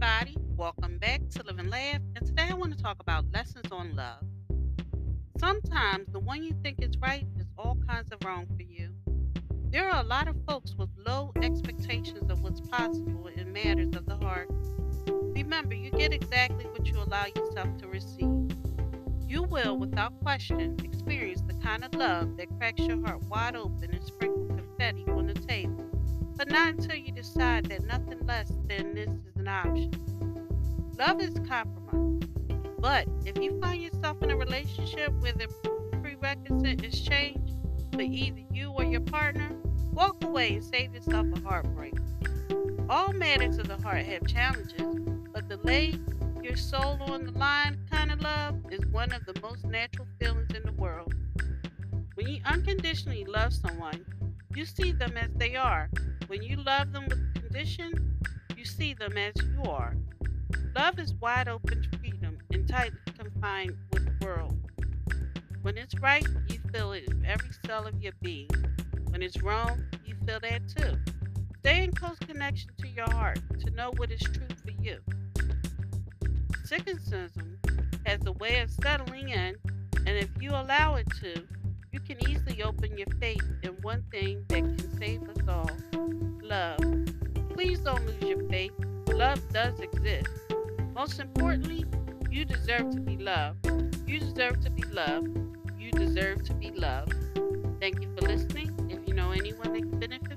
everybody. Welcome back to Live and Laugh. And today I want to talk about lessons on love. Sometimes the one you think is right is all kinds of wrong for you. There are a lot of folks with low expectations of what's possible in matters of the heart. Remember, you get exactly what you allow yourself to receive. You will, without question, experience the kind of love that cracks your heart wide open and sprinkles confetti not until you decide that nothing less than this is an option. Love is compromise. But if you find yourself in a relationship where the prerequisite is change for either you or your partner, walk away and save yourself a heartbreak. All matters of the heart have challenges, but the lay your soul on the line kind of love is one of the most natural feelings in the world. When you unconditionally love someone, you see them as they are. When you love them with condition, you see them as you are. Love is wide open freedom and tightly confined with the world. When it's right, you feel it in every cell of your being. When it's wrong, you feel that too. Stay in close connection to your heart to know what is true for you. Cynicism has a way of settling in, and if you allow it to, you can easily open your faith in one thing that can save us all Love does exist. Most importantly, you deserve to be loved. You deserve to be loved. You deserve to be loved. Thank you for listening. If you know anyone that can benefit